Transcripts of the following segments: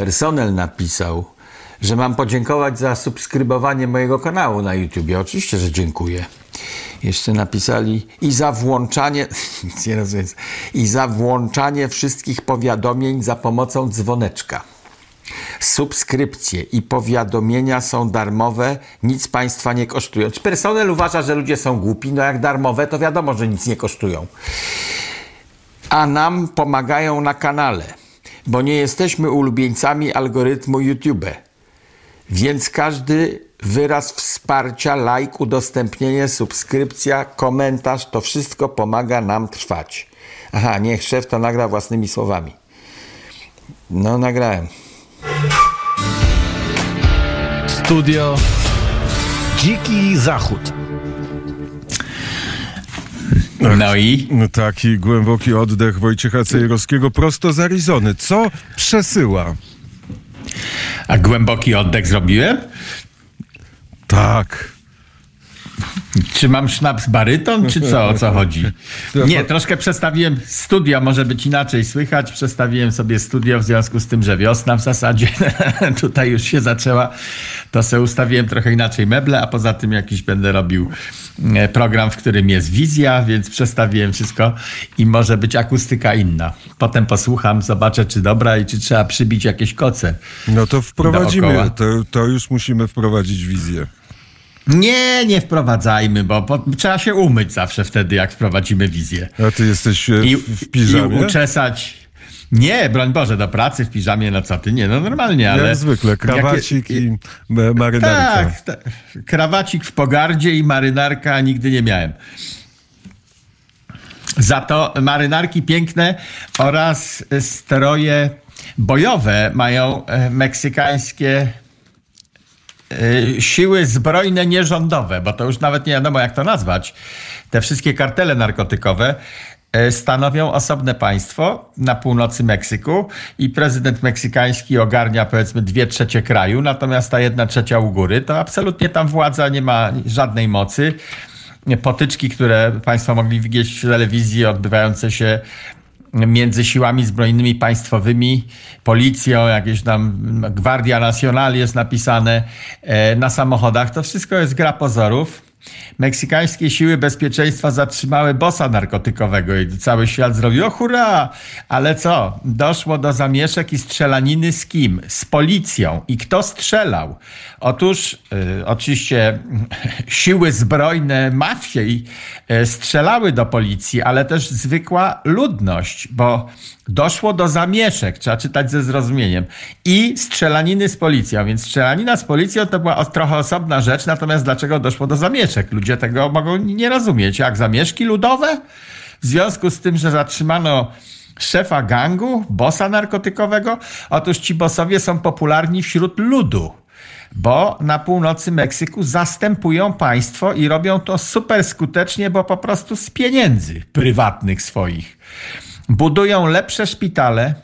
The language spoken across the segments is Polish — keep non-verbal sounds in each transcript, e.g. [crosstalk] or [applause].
personel napisał, że mam podziękować za subskrybowanie mojego kanału na YouTube. Oczywiście, że dziękuję. Jeszcze napisali i za włączanie, [laughs] nie rozumiem, i za włączanie wszystkich powiadomień za pomocą dzwoneczka. Subskrypcje i powiadomienia są darmowe, nic państwa nie kosztują. Czy personel uważa, że ludzie są głupi? No jak darmowe, to wiadomo, że nic nie kosztują. A nam pomagają na kanale, bo nie jesteśmy ulubieńcami algorytmu YouTube. Więc każdy wyraz wsparcia, like, udostępnienie, subskrypcja, komentarz, to wszystko pomaga nam trwać. Aha, niech szef to nagra własnymi słowami. No, nagrałem. Studio Dziki Zachód. No i? No taki głęboki oddech Wojciecha Cejrowskiego prosto z Arizony. Co przesyła? A głęboki oddech zrobiłem? Tak. Czy mam sznaps baryton, czy co, o co chodzi? Nie, troszkę przestawiłem studio, może być inaczej słychać. Przestawiłem sobie studio w związku z tym, że wiosna w zasadzie [laughs] tutaj już się zaczęła. To sobie ustawiłem trochę inaczej meble, a poza tym jakiś będę robił e, program, w którym jest wizja, więc przestawiłem wszystko i może być akustyka inna. Potem posłucham, zobaczę, czy dobra i czy trzeba przybić jakieś koce. No to wprowadzimy, to, to już musimy wprowadzić wizję. Nie, nie wprowadzajmy, bo po, trzeba się umyć zawsze wtedy, jak wprowadzimy wizję. A ty jesteś e, I, w, w piżamie? I uczesać. Nie, broń Boże, do pracy w piżamie, no co ty, nie, no normalnie, ale... Jak zwykle, krawacik Jakie- i marynarka. Tak, tak, krawacik w pogardzie i marynarka nigdy nie miałem. Za to marynarki piękne oraz stroje bojowe mają e, meksykańskie siły zbrojne nierządowe, bo to już nawet nie wiadomo jak to nazwać. Te wszystkie kartele narkotykowe e, stanowią osobne państwo na północy Meksyku i prezydent meksykański ogarnia powiedzmy dwie trzecie kraju, natomiast ta jedna trzecia u góry to absolutnie tam władza nie ma żadnej mocy. Potyczki, które Państwo mogli widzieć w telewizji, odbywające się między siłami zbrojnymi państwowymi, policją, jakieś tam Guardia Nacional jest napisane e, na samochodach. To wszystko jest gra pozorów. Meksykańskie siły bezpieczeństwa zatrzymały bossa narkotykowego i cały świat zrobił, o hurra! Ale co? Doszło do zamieszek i strzelaniny z kim? Z policją. I kto strzelał? Otóż y, oczywiście [laughs] siły zbrojne mafii y, strzelały do policji, ale też zwykła ludność, bo doszło do zamieszek, trzeba czytać ze zrozumieniem, i strzelaniny z policją. Więc strzelanina z policją to była trochę osobna rzecz, natomiast dlaczego doszło do zamieszek? Ludzie tego mogą nie rozumieć. Jak zamieszki ludowe? W związku z tym, że zatrzymano szefa gangu, bossa narkotykowego, otóż ci bossowie są popularni wśród ludu bo na północy Meksyku zastępują państwo i robią to super skutecznie, bo po prostu z pieniędzy prywatnych swoich. Budują lepsze szpitale,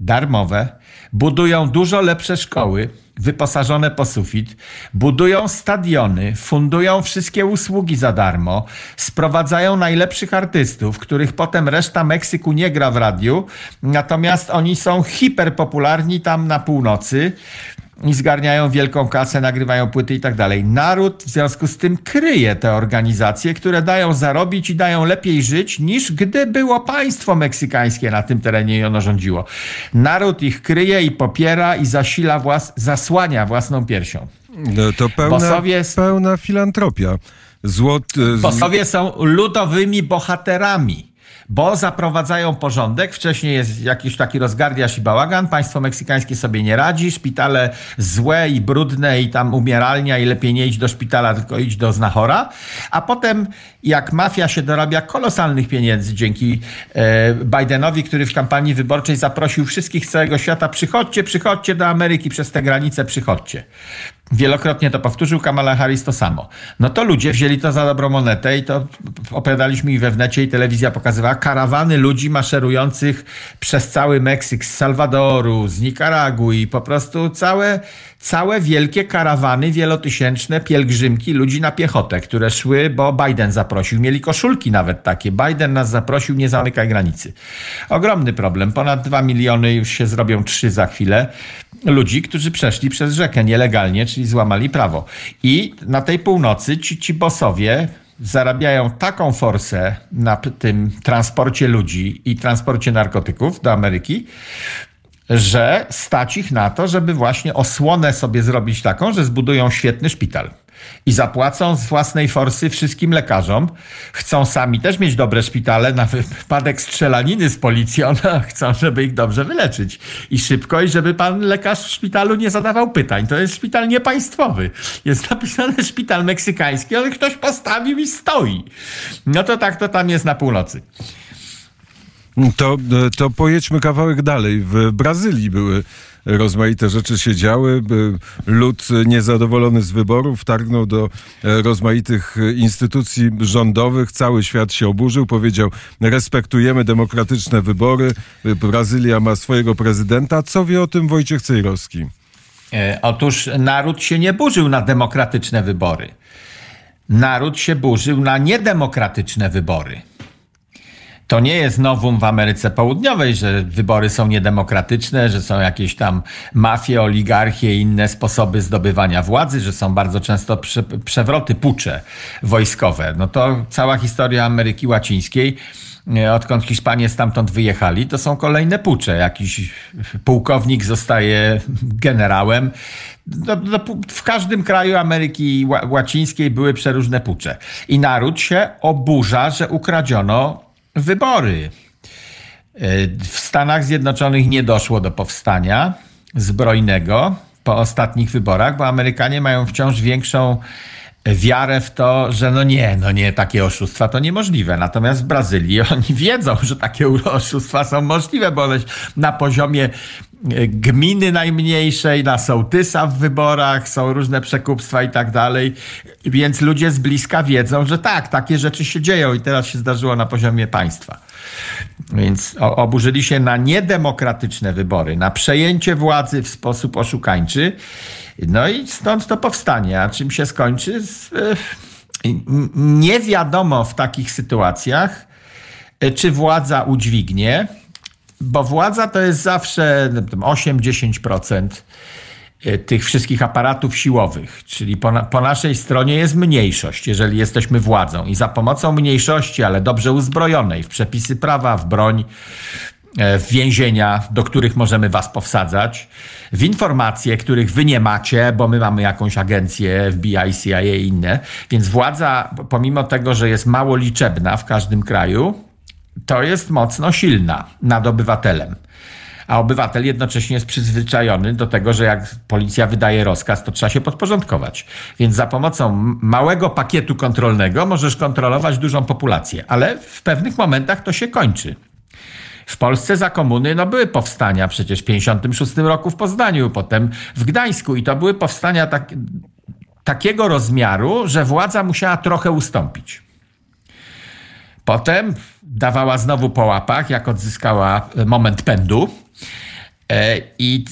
darmowe, budują dużo lepsze szkoły, wyposażone po sufit, budują stadiony, fundują wszystkie usługi za darmo, sprowadzają najlepszych artystów, których potem reszta Meksyku nie gra w radiu, natomiast oni są hiperpopularni tam na północy i zgarniają wielką kasę, nagrywają płyty i tak dalej. Naród w związku z tym kryje te organizacje, które dają zarobić i dają lepiej żyć, niż gdy było państwo meksykańskie na tym terenie i ono rządziło. Naród ich kryje i popiera i zasila włas, zasłania własną piersią. No, to pełna, Bossowie- pełna filantropia. Złot, e, Bossowie są ludowymi bohaterami. Bo zaprowadzają porządek. Wcześniej jest jakiś taki rozgardiasz i bałagan. Państwo meksykańskie sobie nie radzi. Szpitale złe i brudne i tam umieralnia i lepiej nie idź do szpitala, tylko idź do znachora. A potem jak mafia się dorabia kolosalnych pieniędzy dzięki e, Bidenowi, który w kampanii wyborczej zaprosił wszystkich z całego świata przychodźcie, przychodźcie do Ameryki przez te granice, przychodźcie. Wielokrotnie to powtórzył Kamala Harris to samo. No to ludzie wzięli to za dobrą monetę i to opowiadaliśmy i we wnecie i telewizja pokazywała karawany ludzi maszerujących przez cały Meksyk, z Salwadoru, z Nikaragui, po prostu całe, całe wielkie karawany wielotysięczne, pielgrzymki ludzi na piechotę, które szły, bo Biden zaprosił. Mieli koszulki nawet takie. Biden nas zaprosił, nie zamykaj granicy. Ogromny problem. Ponad 2 miliony, już się zrobią 3 za chwilę. Ludzi, którzy przeszli przez rzekę nielegalnie, czyli złamali prawo. I na tej północy ci, ci bosowie zarabiają taką forsę na tym transporcie ludzi i transporcie narkotyków do Ameryki, że stać ich na to, żeby właśnie osłonę sobie zrobić taką, że zbudują świetny szpital. I zapłacą z własnej forsy wszystkim lekarzom. Chcą sami też mieć dobre szpitale na wypadek strzelaniny z policją. [laughs] No, chcą, żeby ich dobrze wyleczyć. I szybko, i żeby pan lekarz w szpitalu nie zadawał pytań. To jest szpital niepaństwowy. Jest napisane szpital meksykański, ale ktoś postawił i stoi. No to tak to tam jest na północy. To, to pojedźmy kawałek dalej. W Brazylii były rozmaite rzeczy się działy. Lud niezadowolony z wyborów targnął do e, rozmaitych instytucji rządowych. Cały świat się oburzył. Powiedział, respektujemy demokratyczne wybory. Brazylia ma swojego prezydenta. Co wie o tym Wojciech Cejrowski? E, otóż naród się nie burzył na demokratyczne wybory. Naród się burzył na niedemokratyczne wybory. To nie jest nowum w Ameryce Południowej, że wybory są niedemokratyczne, że są jakieś tam mafie, oligarchie i inne sposoby zdobywania władzy, że są bardzo często prze, przewroty, pucze wojskowe. No to cała historia Ameryki Łacińskiej e, odkąd Hiszpanie stamtąd wyjechali, to są kolejne pucze. Jakiś pułkownik zostaje generałem. No, no, w każdym kraju Ameryki Łacińskiej były przeróżne pucze. I naród się oburza, że ukradziono wybory. E, w Stanach Zjednoczonych nie doszło do powstania zbrojnego po ostatnich wyborach, bo Amerykanie mają wciąż większą wiarę w to, że no nie, no nie, takie oszustwa to niemożliwe. Natomiast w Brazylii [laughs] oni wiedzą, że takie oszustwa są możliwe, bo one na poziomie e, gminy najmniejszej, na sołtysa w wyborach, są różne przekupstwa i tak dalej. Więc ludzie z bliska wiedzą, że tak, takie rzeczy się dzieją i teraz się zdarzyło na poziomie państwa. Więc oburzyli się na niedemokratyczne wybory, na przejęcie władzy w sposób oszukańczy. No i stąd to powstanie. A czym się skończy? E, nie wiadomo w takich sytuacjach, e, czy władza udźwignie, bo władza to jest zawsze 8-10% e, tych wszystkich aparatów siłowych, czyli po, na, po, naszej stronie jest mniejszość, jeżeli jesteśmy władzą i za pomocą mniejszości, ale dobrze uzbrojonej w przepisy prawa, w broń, E, w więzienia, do których możemy was powsadzać, w informacje, których wy nie macie, bo my mamy jakąś agencję FBI, CIA i inne. Więc władza, pomimo tego, że jest mało liczebna w każdym kraju, to jest mocno silna nad obywatelem. A obywatel jednocześnie jest przyzwyczajony do tego, że jak policja wydaje rozkaz, to trzeba się podporządkować. Więc za pomocą małego pakietu kontrolnego możesz kontrolować dużą populację, ale w pewnych momentach to się kończy. W Polsce za komuny no, były powstania, przecież w 56 roku w Poznaniu, potem w Gdańsku i to były powstania tak, takiego rozmiaru, że władza musiała trochę ustąpić. Potem dawała znowu po łapach, jak odzyskała moment pędu i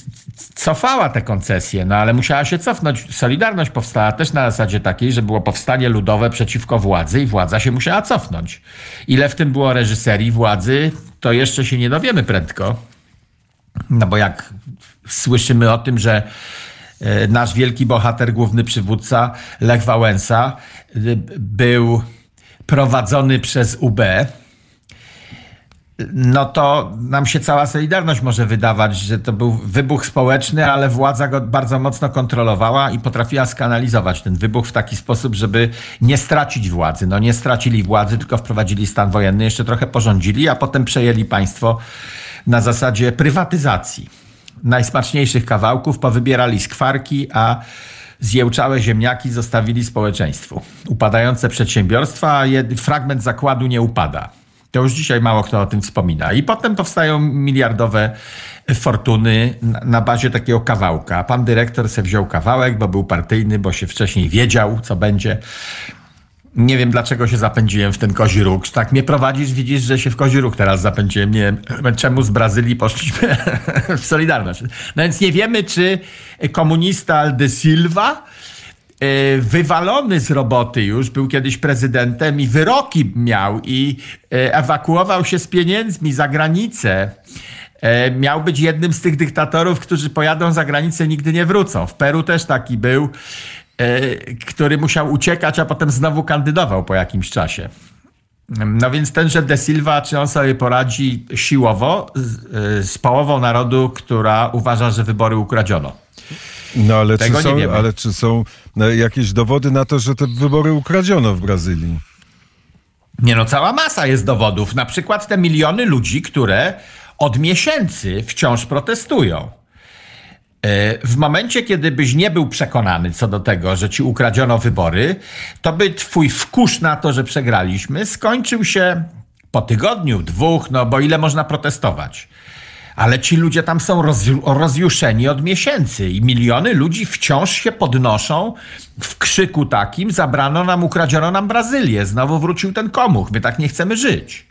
cofała te koncesje, no ale musiała się cofnąć. Solidarność powstała też na zasadzie takiej, że było powstanie ludowe przeciwko władzy i władza się musiała cofnąć. Ile w tym było reżyserii władzy, to jeszcze się nie dowiemy prędko. No bo jak słyszymy o tym, że e, nasz wielki bohater, główny przywódca Lech Wałęsa e, był prowadzony przez UB, no to nam się cała Solidarność może wydawać, że to był wybuch społeczny, ale władza go bardzo mocno kontrolowała i potrafiła skanalizować ten wybuch w taki sposób, żeby nie stracić władzy. No nie stracili władzy, tylko wprowadzili stan wojenny, jeszcze trochę porządzili, a potem przejęli państwo na zasadzie prywatyzacji. Najsmaczniejszych kawałków powybierali skwarki, a zjełczałe ziemniaki zostawili społeczeństwu. Upadające przedsiębiorstwa, fragment zakładu nie upada. To już dzisiaj mało kto o tym wspomina. I potem powstają miliardowe fortuny na bazie takiego kawałka. Pan dyrektor se wziął kawałek, bo był partyjny, bo się wcześniej wiedział, co będzie. Nie wiem, dlaczego się zapędziłem w ten kozi róg. Tak mnie prowadzisz, widzisz, że się w kozi róg teraz zapędziłem. Nie wiem, czemu z Brazylii poszliśmy [laughs] w Solidarność. No więc nie wiemy, czy komunista de Silva wywalony z roboty już, był kiedyś prezydentem i wyroki miał i e, ewakuował się z pieniędzmi za granicę. e, miał być jednym z tych dyktatorów, którzy pojadą za granicę i nigdy nie wrócą. W Peru też taki był, e, który musiał uciekać, a potem znowu kandydował po jakimś czasie. No więc tenże De Silva, czy on sobie poradzi siłowo z, z połową narodu, która uważa, że wybory ukradziono? No ale czy, są, ale czy są e, jakieś dowody na to, że te wybory ukradziono w Brazylii? Nie no, cała masa jest dowodów. Na przykład te miliony ludzi, które od miesięcy wciąż protestują. E, w momencie, kiedy byś nie był przekonany co do tego, że ci ukradziono wybory, to by twój wkurz na to, że przegraliśmy, skończył się po tygodniu, dwóch, no bo ile można protestować. Ale ci ludzie tam są rozjuszeni od miesięcy i miliony ludzi wciąż się podnoszą w krzyku takim: zabrano nam, ukradziono nam Brazylię, znowu wrócił ten komuch, my tak nie chcemy żyć.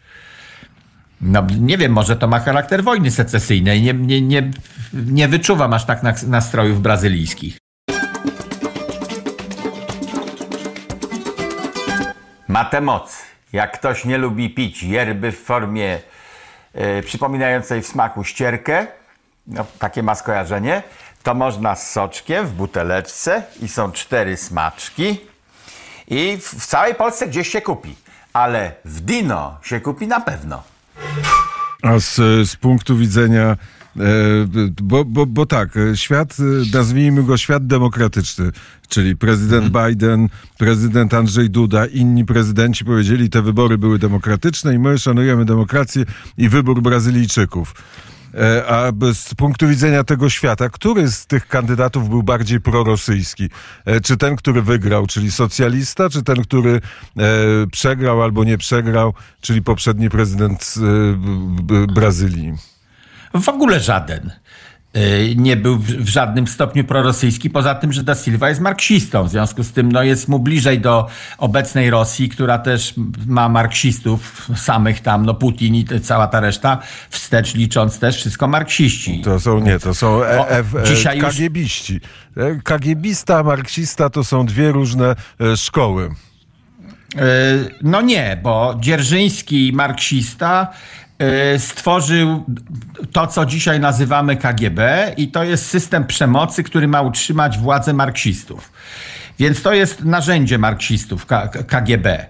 No nie wiem, może to ma charakter wojny secesyjnej. Nie, nie, nie, nie wyczuwam aż tak nastrojów brazylijskich. Ma tę moc. Jak ktoś nie lubi pić yerby w formie przypominającej w smaku ścierkę, no, takie ma skojarzenie, to można z soczkiem w buteleczce i są cztery smaczki i w, całej Polsce gdzieś się kupi. Ale w Dino się kupi na pewno. A z, z punktu widzenia e, bo, bo, bo tak, świat, nazwijmy go świat demokratyczny, czyli prezydent hmm. Biden, prezydent Andrzej Duda, inni prezydenci powiedzieli, te wybory były demokratyczne i my szanujemy demokrację i wybór Brazylijczyków. E, a z punktu widzenia tego świata, który z tych kandydatów był bardziej prorosyjski? E, czy ten, który wygrał, czyli socjalista, czy ten, który e, przegrał albo nie przegrał, czyli poprzedni prezydent Brazylii? W ogóle żaden. Y, nie był w żadnym stopniu prorosyjski, poza tym, że Da Silva jest marksistą. W związku z tym no, jest mu bliżej do obecnej Rosji, która też ma marksistów samych tam, no Putin i cała ta reszta, wstecz licząc też wszystko marksiści. To są, nie, to są e, e, dzisiaj kagiebiści. Już... Kagiebista, marksista to są dwie różne e, szkoły. No nie, bo Dzierżyński marksista E, stworzył to, co dzisiaj nazywamy KGB, i to jest system przemocy, który ma utrzymać władzę marksistów. Więc to jest narzędzie marksistów, KGB.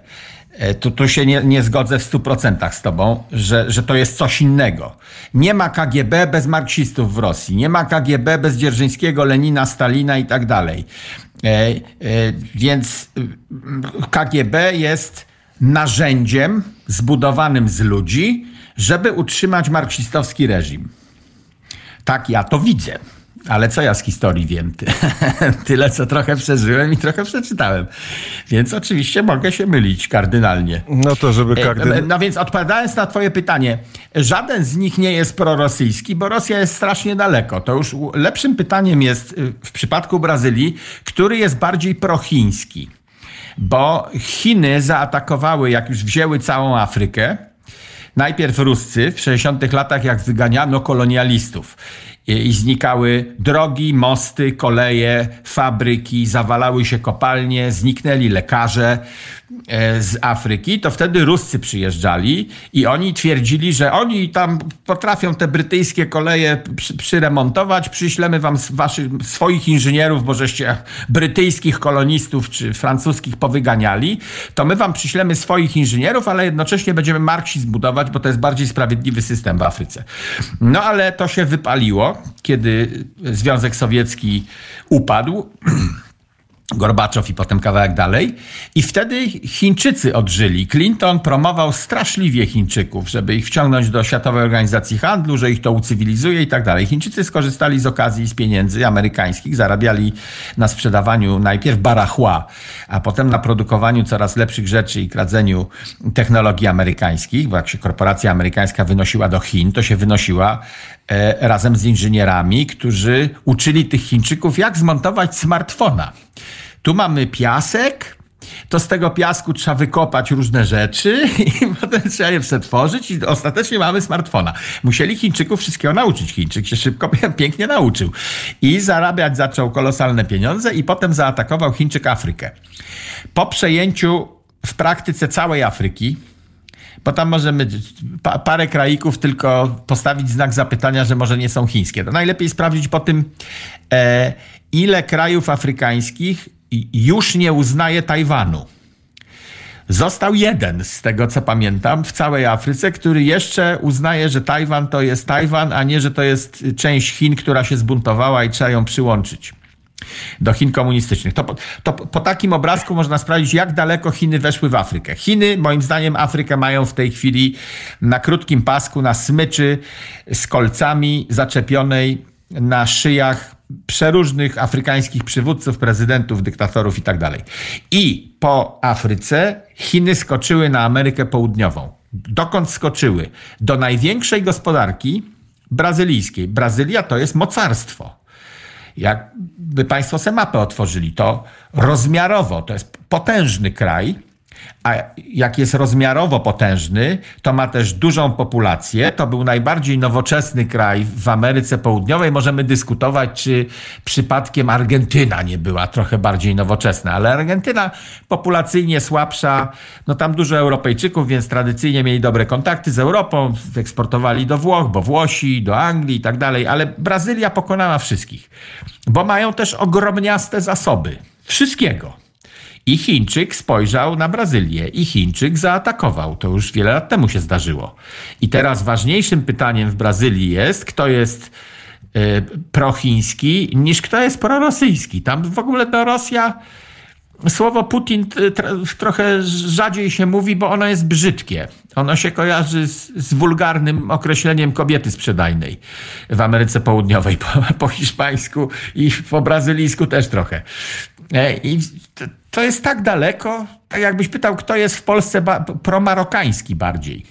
E, tu, tu się nie, nie zgodzę w 100% z tobą, że, że to jest coś innego. Nie ma KGB bez marksistów w Rosji. Nie ma KGB bez Dzierżyńskiego, Lenina, Stalina i tak dalej. E, więc KGB jest narzędziem zbudowanym z ludzi, żeby utrzymać marksistowski reżim. Tak ja to widzę. Ale co ja z historii wiem? [laughs] Tyle, co trochę przeżyłem i trochę przeczytałem. Więc oczywiście mogę się mylić kardynalnie. No to, żeby e, kardynalnie... No więc odpowiadając na twoje pytanie, żaden z nich nie jest prorosyjski, bo Rosja jest strasznie daleko. To już lepszym pytaniem jest y, w przypadku Brazylii, który jest bardziej prochiński. Bo Chiny zaatakowały, jak już wzięły całą Afrykę, Najpierw Ruscy w 60 latach, jak wyganiano kolonialistów. I znikały drogi, mosty, koleje, fabryki, zawalały się kopalnie, zniknęli lekarze, z Afryki, to wtedy Ruscy przyjeżdżali i oni twierdzili, że oni tam potrafią te brytyjskie koleje przy, przyremontować, przyślemy wam waszych, swoich inżynierów, bo żeście brytyjskich kolonistów czy francuskich powyganiali, to my wam przyślemy swoich inżynierów, ale jednocześnie będziemy marksizm budować, bo to jest bardziej sprawiedliwy system w Afryce. No ale to się wypaliło, kiedy Związek Sowiecki upadł. [clears throat] Gorbaczow i potem kawałek dalej. I wtedy Chińczycy odżyli. Clinton promował straszliwie Chińczyków, żeby ich wciągnąć do Światowej Organizacji Handlu, że ich to ucywilizuje i tak dalej. Chińczycy skorzystali z okazji z pieniędzy amerykańskich, zarabiali na sprzedawaniu najpierw barachła, a potem na produkowaniu coraz lepszych rzeczy i kradzeniu technologii amerykańskich, bo jak się korporacja amerykańska wynosiła do Chin, to się wynosiła razem z inżynierami, którzy uczyli tych Chińczyków, jak zmontować smartfona. Tu mamy piasek, to z tego piasku trzeba wykopać różne rzeczy [laughs] i potem trzeba je przetworzyć i ostatecznie mamy smartfona. Musieli Chińczyków wszystkiego nauczyć. Chińczyk się szybko, [laughs] pięknie nauczył. I zarabiać zaczął kolosalne pieniądze i potem zaatakował Chińczyk Afrykę. Po przejęciu w praktyce całej Afryki bo tam możemy pa, parę kraików tylko postawić znak zapytania, że może nie są chińskie. To najlepiej sprawdzić po tym, e, ile krajów afrykańskich już nie uznaje Tajwanu. Został jeden, z tego co pamiętam, w całej Afryce, który jeszcze uznaje, że Tajwan to jest Tajwan, a nie, że to jest część Chin, która się zbuntowała i trzeba ją przyłączyć do Chin komunistycznych. To, to, po takim obrazku można sprawdzić, jak daleko Chiny weszły w Afrykę. Chiny, moim zdaniem, Afrykę mają w tej chwili na krótkim pasku, na smyczy z kolcami zaczepionej na szyjach przeróżnych afrykańskich przywódców, prezydentów, dyktatorów itd. Tak I po Afryce Chiny skoczyły na Amerykę Południową. Dokąd skoczyły? Do największej gospodarki brazylijskiej. Brazylia to jest mocarstwo. Jakby Państwo se mapę otworzyli, to rozmiarowo to jest potężny kraj, a jak jest rozmiarowo potężny, to ma też dużą populację. To był najbardziej nowoczesny kraj w Ameryce Południowej. Możemy dyskutować, czy przypadkiem Argentyna nie była trochę bardziej nowoczesna, ale Argentyna populacyjnie słabsza. No tam dużo Europejczyków, więc tradycyjnie mieli dobre kontakty z Europą, eksportowali do Włoch, bo Włosi, do Anglii i tak dalej, ale Brazylia pokonała wszystkich, bo mają też ogromniaste zasoby. Wszystkiego i Chińczyk spojrzał na Brazylię i Chińczyk zaatakował. To już wiele lat temu się zdarzyło. I teraz ważniejszym pytaniem w Brazylii jest, kto jest y, prochiński niż kto jest prorosyjski. Tam w ogóle to Rosja słowo Putin trochę rzadziej się mówi, bo ono jest brzydkie. Ono się kojarzy z, z wulgarnym określeniem kobiety sprzedajnej w Ameryce Południowej, po, po hiszpańsku i po brazylijsku też trochę. E, I to jest tak daleko, tak jakbyś pytał, kto jest w Polsce promarokański bardziej.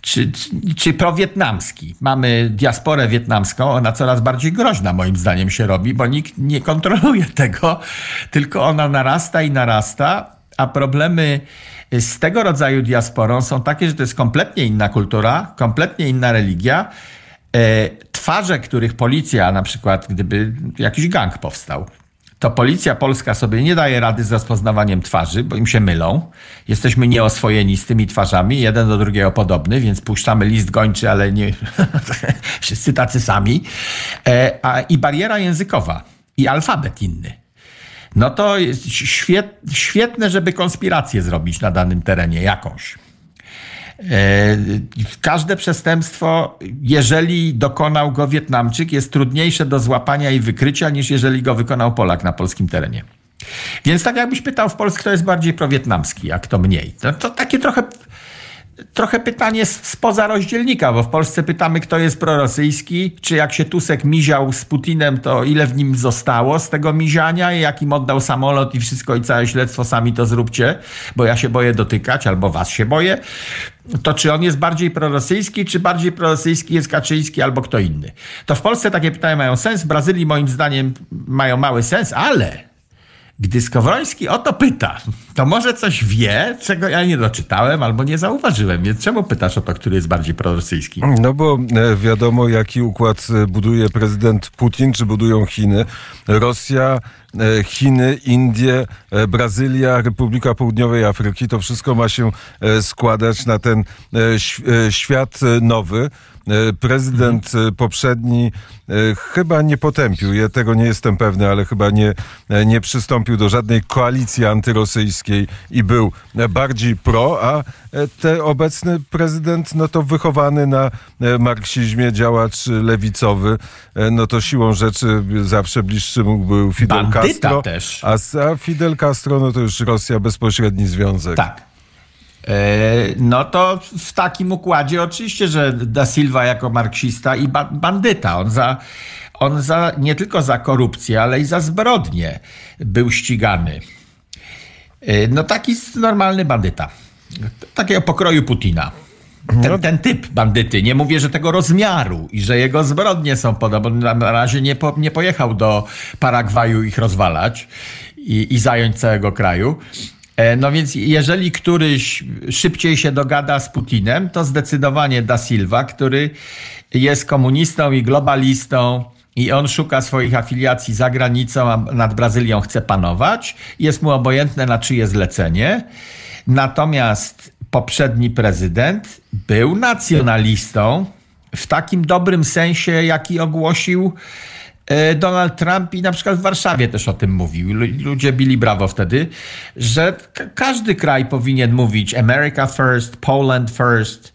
Czy, czy, czy prowietnamski. Mamy diasporę wietnamską, ona coraz bardziej groźna moim zdaniem się robi, bo nikt nie kontroluje [laughs] tego, tylko ona narasta i narasta, a problemy z tego rodzaju diasporą są takie, że to jest kompletnie inna kultura, kompletnie inna religia. E, twarze, których policja, na przykład gdyby jakiś gang powstał, to policja polska sobie nie daje rady z rozpoznawaniem twarzy, bo im się mylą. Jesteśmy nieoswojeni z tymi twarzami, jeden do drugiego podobny, więc puszczamy list gończy, ale nie [laughs] wszyscy tacy sami. E, a, I bariera językowa, i alfabet inny. No to jest świetne, żeby konspirację zrobić na danym terenie jakąś. E, każde przestępstwo, jeżeli dokonał go Wietnamczyk, jest trudniejsze do złapania i wykrycia niż jeżeli go wykonał Polak na polskim terenie. Więc tak jakbyś pytał w Polsce, kto jest bardziej prowietnamski, a kto mniej. No to takie trochę trochę pytanie spoza rozdzielnika, bo w Polsce pytamy, kto jest prorosyjski, czy jak się Tusek miział z Putinem, to ile w nim zostało z tego miziania i jak im oddał samolot i wszystko i całe śledztwo, sami to zróbcie, bo ja się boję dotykać, albo was się boję. To czy on jest bardziej prorosyjski, czy bardziej prorosyjski jest Kaczyński, albo kto inny? To w Polsce takie pytania mają sens, w Brazylii moim zdaniem mają mały sens, ale gdy Skowroński o to pyta, to może coś wie, czego ja nie doczytałem albo nie zauważyłem. Więc czemu pytasz o to, który jest bardziej prorosyjski? No bo e, wiadomo, jaki układ e, buduje prezydent Putin, czy budują Chiny. Rosja, e, Chiny, Indie, Brazylia, Republika Południowej Afryki. To wszystko ma się składać na ten świat nowy. E, prezydent e, poprzedni e, chyba nie potępił, ja tego nie jestem pewny, ale chyba nie, nie przystąpił do żadnej koalicji antyrosyjskiej i był bardziej pro, a ten obecny prezydent, no to wychowany na marksizmie działacz lewicowy, no to siłą rzeczy zawsze bliższy mu był Fidel Bandyta Castro. też. A, a Fidel Castro, no to już Rosja bezpośredni związek. Tak. E, no to w takim układzie oczywiście, że Da Silva jako marksista i ba bandyta, on za, on za, nie tylko za korupcję, ale i za zbrodnie był ścigany. E, no taki normalny bandyta. Takiego pokroju Putina. Ten, no. ten, typ bandyty. Nie mówię, że tego rozmiaru i że jego zbrodnie są podobne. Na razie nie, po, nie pojechał do Paragwaju ich rozwalać i, i zająć całego kraju. E, no więc jeżeli któryś szybciej się dogada z Putinem, to zdecydowanie Da Silva, który jest komunistą i globalistą i on szuka swoich afiliacji za granicą, a nad Brazylią chce panować. Jest mu obojętne na czyje zlecenie. Natomiast poprzedni prezydent był nacjonalistą w takim dobrym sensie, jaki ogłosił Donald Trump i na przykład w Warszawie też o tym mówił. Ludzie bili brawo wtedy, że każdy kraj powinien mówić America first, Poland first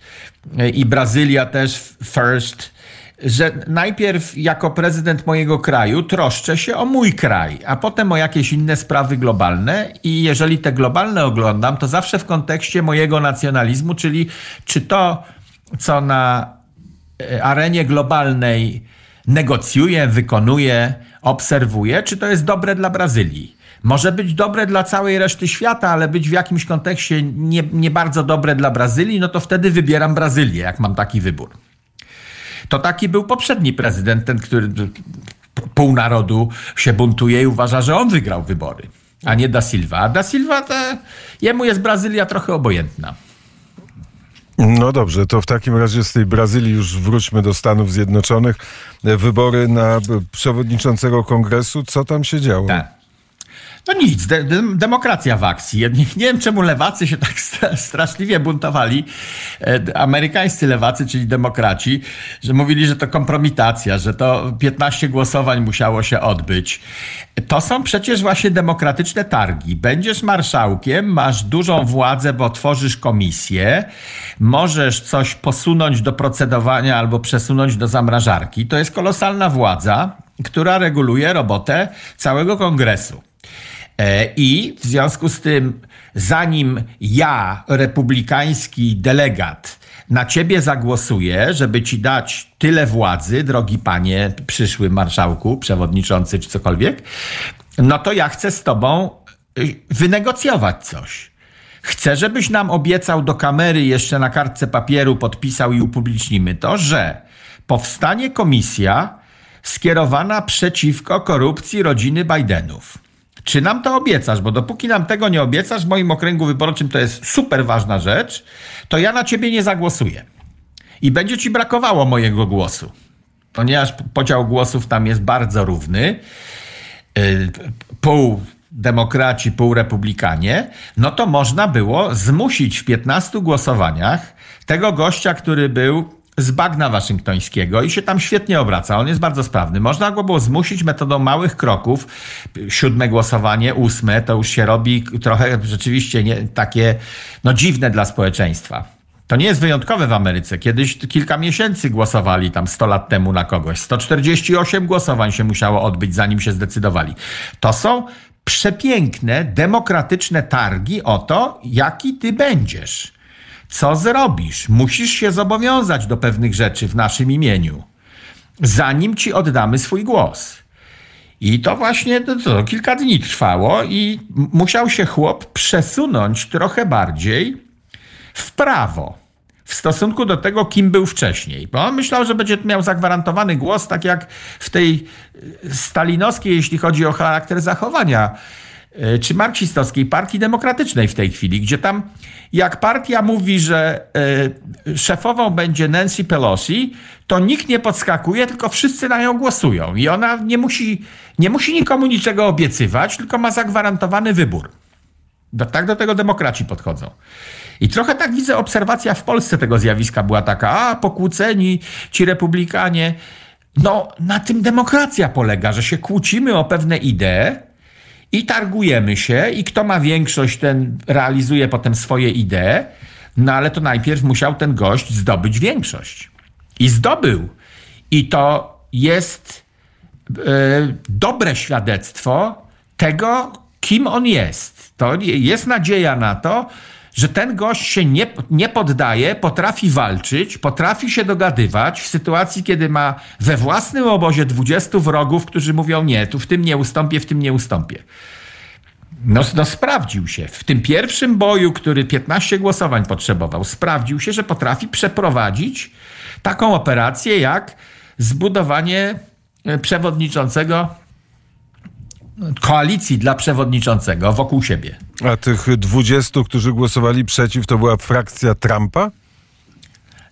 e, i Brazylia też first że najpierw jako prezydent mojego kraju troszczę się o mój kraj, a potem o jakieś inne sprawy globalne i jeżeli te globalne oglądam, to zawsze w kontekście mojego nacjonalizmu, czyli czy to, co na e, arenie globalnej negocjuję, wykonuję, obserwuję, czy to jest dobre dla Brazylii. Może być dobre dla całej reszty świata, ale być w jakimś kontekście nie, nie bardzo dobre dla Brazylii, no to wtedy wybieram Brazylię, jak mam taki wybór. To taki był poprzedni prezydent, ten, który pół narodu się buntuje i uważa, że on wygrał wybory, a nie Da Silva. A Da Silva, to, jemu jest Brazylia trochę obojętna. No dobrze, to w takim razie z tej Brazylii już wróćmy do Stanów Zjednoczonych. Wybory na przewodniczącego kongresu, co tam się działo? Tak. No nic, de, de, demokracja w akcji. Nie, nie, wiem, czemu lewacy się tak straszliwie buntowali, e, amerykańscy lewacy, czyli demokraci, że mówili, że to kompromitacja, że to 15 głosowań musiało się odbyć. To są przecież właśnie demokratyczne targi. Będziesz marszałkiem, masz dużą władzę, bo tworzysz komisję, możesz coś posunąć do procedowania albo przesunąć do zamrażarki. To jest kolosalna władza, która reguluje robotę całego kongresu. E, I w związku z tym, zanim ja, republikański delegat, na ciebie zagłosuję, żeby ci dać tyle władzy, drogi panie, przyszły marszałku, przewodniczący czy cokolwiek, no to ja chcę z tobą y, wynegocjować coś. Chcę, żebyś nam obiecał do kamery jeszcze na kartce papieru podpisał i upublicznimy to, że powstanie komisja skierowana przeciwko korupcji rodziny Bidenów. Czy nam to obiecasz? Bo dopóki nam tego nie obiecasz, w moim okręgu wyborczym to jest super ważna rzecz, to ja na ciebie nie zagłosuję. I będzie ci brakowało mojego głosu. Ponieważ podział głosów tam jest bardzo równy. Y, pół demokraci, pół republikanie, no to można było zmusić w 15 głosowaniach tego gościa, który był z bagna waszyngtońskiego i się tam świetnie obraca. On jest bardzo sprawny. Można go było zmusić metodą małych kroków. Siódme głosowanie, ósme, to już się robi trochę rzeczywiście nie, takie no, dziwne dla społeczeństwa. To nie jest wyjątkowe w Ameryce. Kiedyś kilka miesięcy głosowali tam 100 lat temu na kogoś. 148 głosowań się musiało odbyć, zanim się zdecydowali. To są przepiękne, demokratyczne targi o to, jaki ty będziesz. Co zrobisz? Musisz się zobowiązać do pewnych rzeczy w naszym imieniu, zanim ci oddamy swój głos. I to właśnie to, to kilka dni trwało, i musiał się chłop przesunąć trochę bardziej w prawo w stosunku do tego, kim był wcześniej. Bo on myślał, że będzie miał zagwarantowany głos, tak jak w tej stalinowskiej, jeśli chodzi o charakter zachowania czy marksistowskiej Partii Demokratycznej w tej chwili, gdzie tam jak partia mówi, że y, szefową będzie Nancy Pelosi, to nikt nie podskakuje, tylko wszyscy na nią głosują. I ona nie musi, nie musi nikomu niczego obiecywać, tylko ma zagwarantowany wybór. Do, tak do tego demokraci podchodzą. I trochę tak widzę, obserwacja w Polsce tego zjawiska była taka, a pokłóceni ci republikanie. No, na tym demokracja polega, że się kłócimy o pewne idee, i targujemy się i kto ma większość, ten realizuje potem swoje idee, no ale to najpierw musiał ten gość zdobyć większość. I zdobył. I to jest e, dobre świadectwo tego, kim on jest. To jest nadzieja na to, że ten gość się nie, nie poddaje, potrafi walczyć, potrafi się dogadywać w sytuacji, kiedy ma we własnym obozie 20 wrogów, którzy mówią nie, tu w tym nie ustąpię, w tym nie ustąpię. No, no sprawdził się. W tym pierwszym boju, który 15 głosowań potrzebował, sprawdził się, że potrafi przeprowadzić taką operację jak zbudowanie e, przewodniczącego koalicji dla przewodniczącego wokół siebie. A tych 20, którzy głosowali przeciw, to była frakcja Trumpa?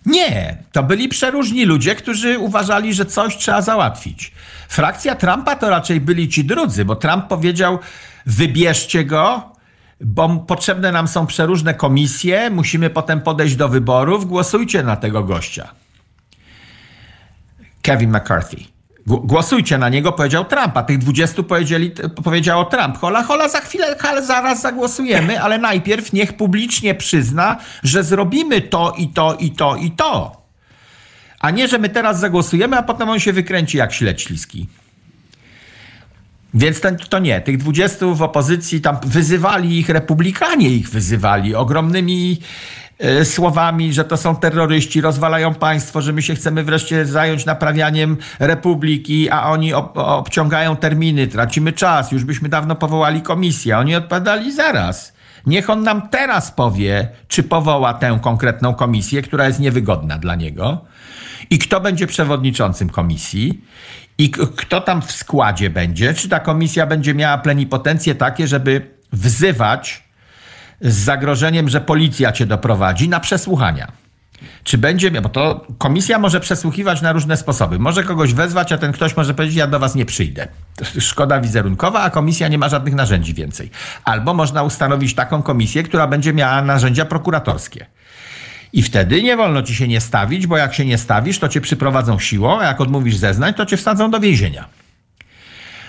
Nie, to byli przeróżni ludzie, którzy uważali, że coś trzeba załatwić. Frakcja Trumpa to raczej byli ci drudzy, bo Trump powiedział: wybierzcie go, bo potrzebne nam są przeróżne komisje, musimy potem podejść do wyborów, głosujcie na tego gościa. Kevin McCarthy. Głosujcie na niego, powiedział Trump, a tych 20 powiedzieli, powiedziało Trump. Hola, hola, za chwilę, zaraz zagłosujemy, ale najpierw niech publicznie przyzna, że zrobimy to i to i to i to. A nie, że my teraz zagłosujemy, a potem on się wykręci jak śledź śliski. Więc ten, to nie. Tych 20 w opozycji tam wyzywali ich, republikanie ich wyzywali ogromnymi słowami, że to są terroryści, rozwalają państwo, że my się chcemy wreszcie zająć naprawianiem republiki, a oni ob obciągają terminy, tracimy czas, już byśmy dawno powołali komisję. Oni odpowiadali zaraz. Niech on nam teraz powie, czy powoła tę konkretną komisję, która jest niewygodna dla niego i kto będzie przewodniczącym komisji i kto tam w składzie będzie? Czy ta komisja będzie miała plenipotencje takie, żeby wzywać z zagrożeniem, że policja cię doprowadzi na przesłuchania? Czy będzie, bo to komisja może przesłuchiwać na różne sposoby. Może kogoś wezwać, a ten ktoś może powiedzieć, ja do was nie przyjdę. Szkoda wizerunkowa, a komisja nie ma żadnych narzędzi więcej. Albo można ustanowić taką komisję, która będzie miała narzędzia prokuratorskie. I wtedy nie wolno ci się nie stawić, bo jak się nie stawisz, to cię przyprowadzą siłą, a jak odmówisz zeznań, to cię wsadzą do więzienia.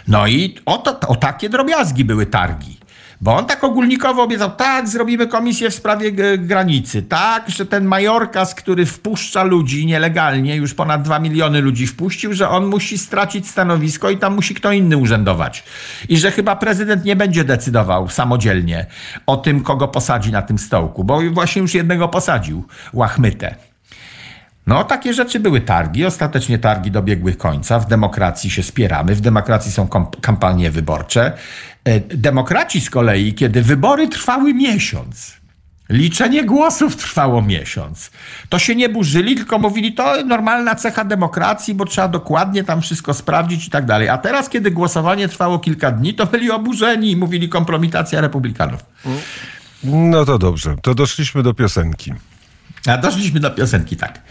No i o, to, o takie drobiazgi były targi. Bo on tak ogólnikowo obiecał, tak, zrobimy komisję w sprawie granicy, tak, że ten Majorkas, który wpuszcza ludzi nielegalnie, już ponad 2 miliony ludzi wpuścił, że on musi stracić stanowisko i tam musi kto inny urzędować. I że chyba prezydent nie będzie decydował samodzielnie o tym, kogo posadzi na tym stołku, bo właśnie już jednego posadził, łachmytę. No, takie rzeczy były targi. Ostatecznie targi dobiegły końca. W demokracji się spieramy, w demokracji są kampanie wyborcze. E, demokraci z kolei, kiedy wybory trwały miesiąc, liczenie głosów trwało miesiąc, to się nie burzyli, tylko mówili, to normalna cecha demokracji, bo trzeba dokładnie tam wszystko sprawdzić i tak dalej. A teraz, kiedy głosowanie trwało kilka dni, to byli oburzeni i mówili kompromitacja republikanów. No to dobrze, to doszliśmy do piosenki. A doszliśmy do piosenki, tak.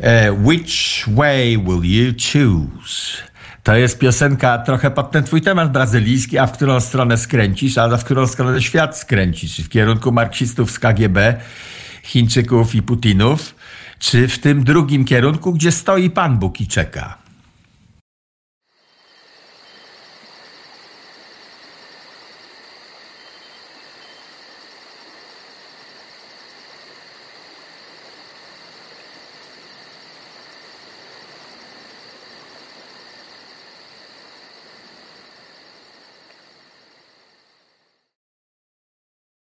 E, which way will you choose? To jest piosenka trochę pod ten twój temat brazylijski, a w którą stronę skręcisz, a w którą stronę świat skręcisz? W kierunku marksistów z KGB, Chińczyków i Putinów, czy w tym drugim kierunku, gdzie stoi Pan Bóg i czeka?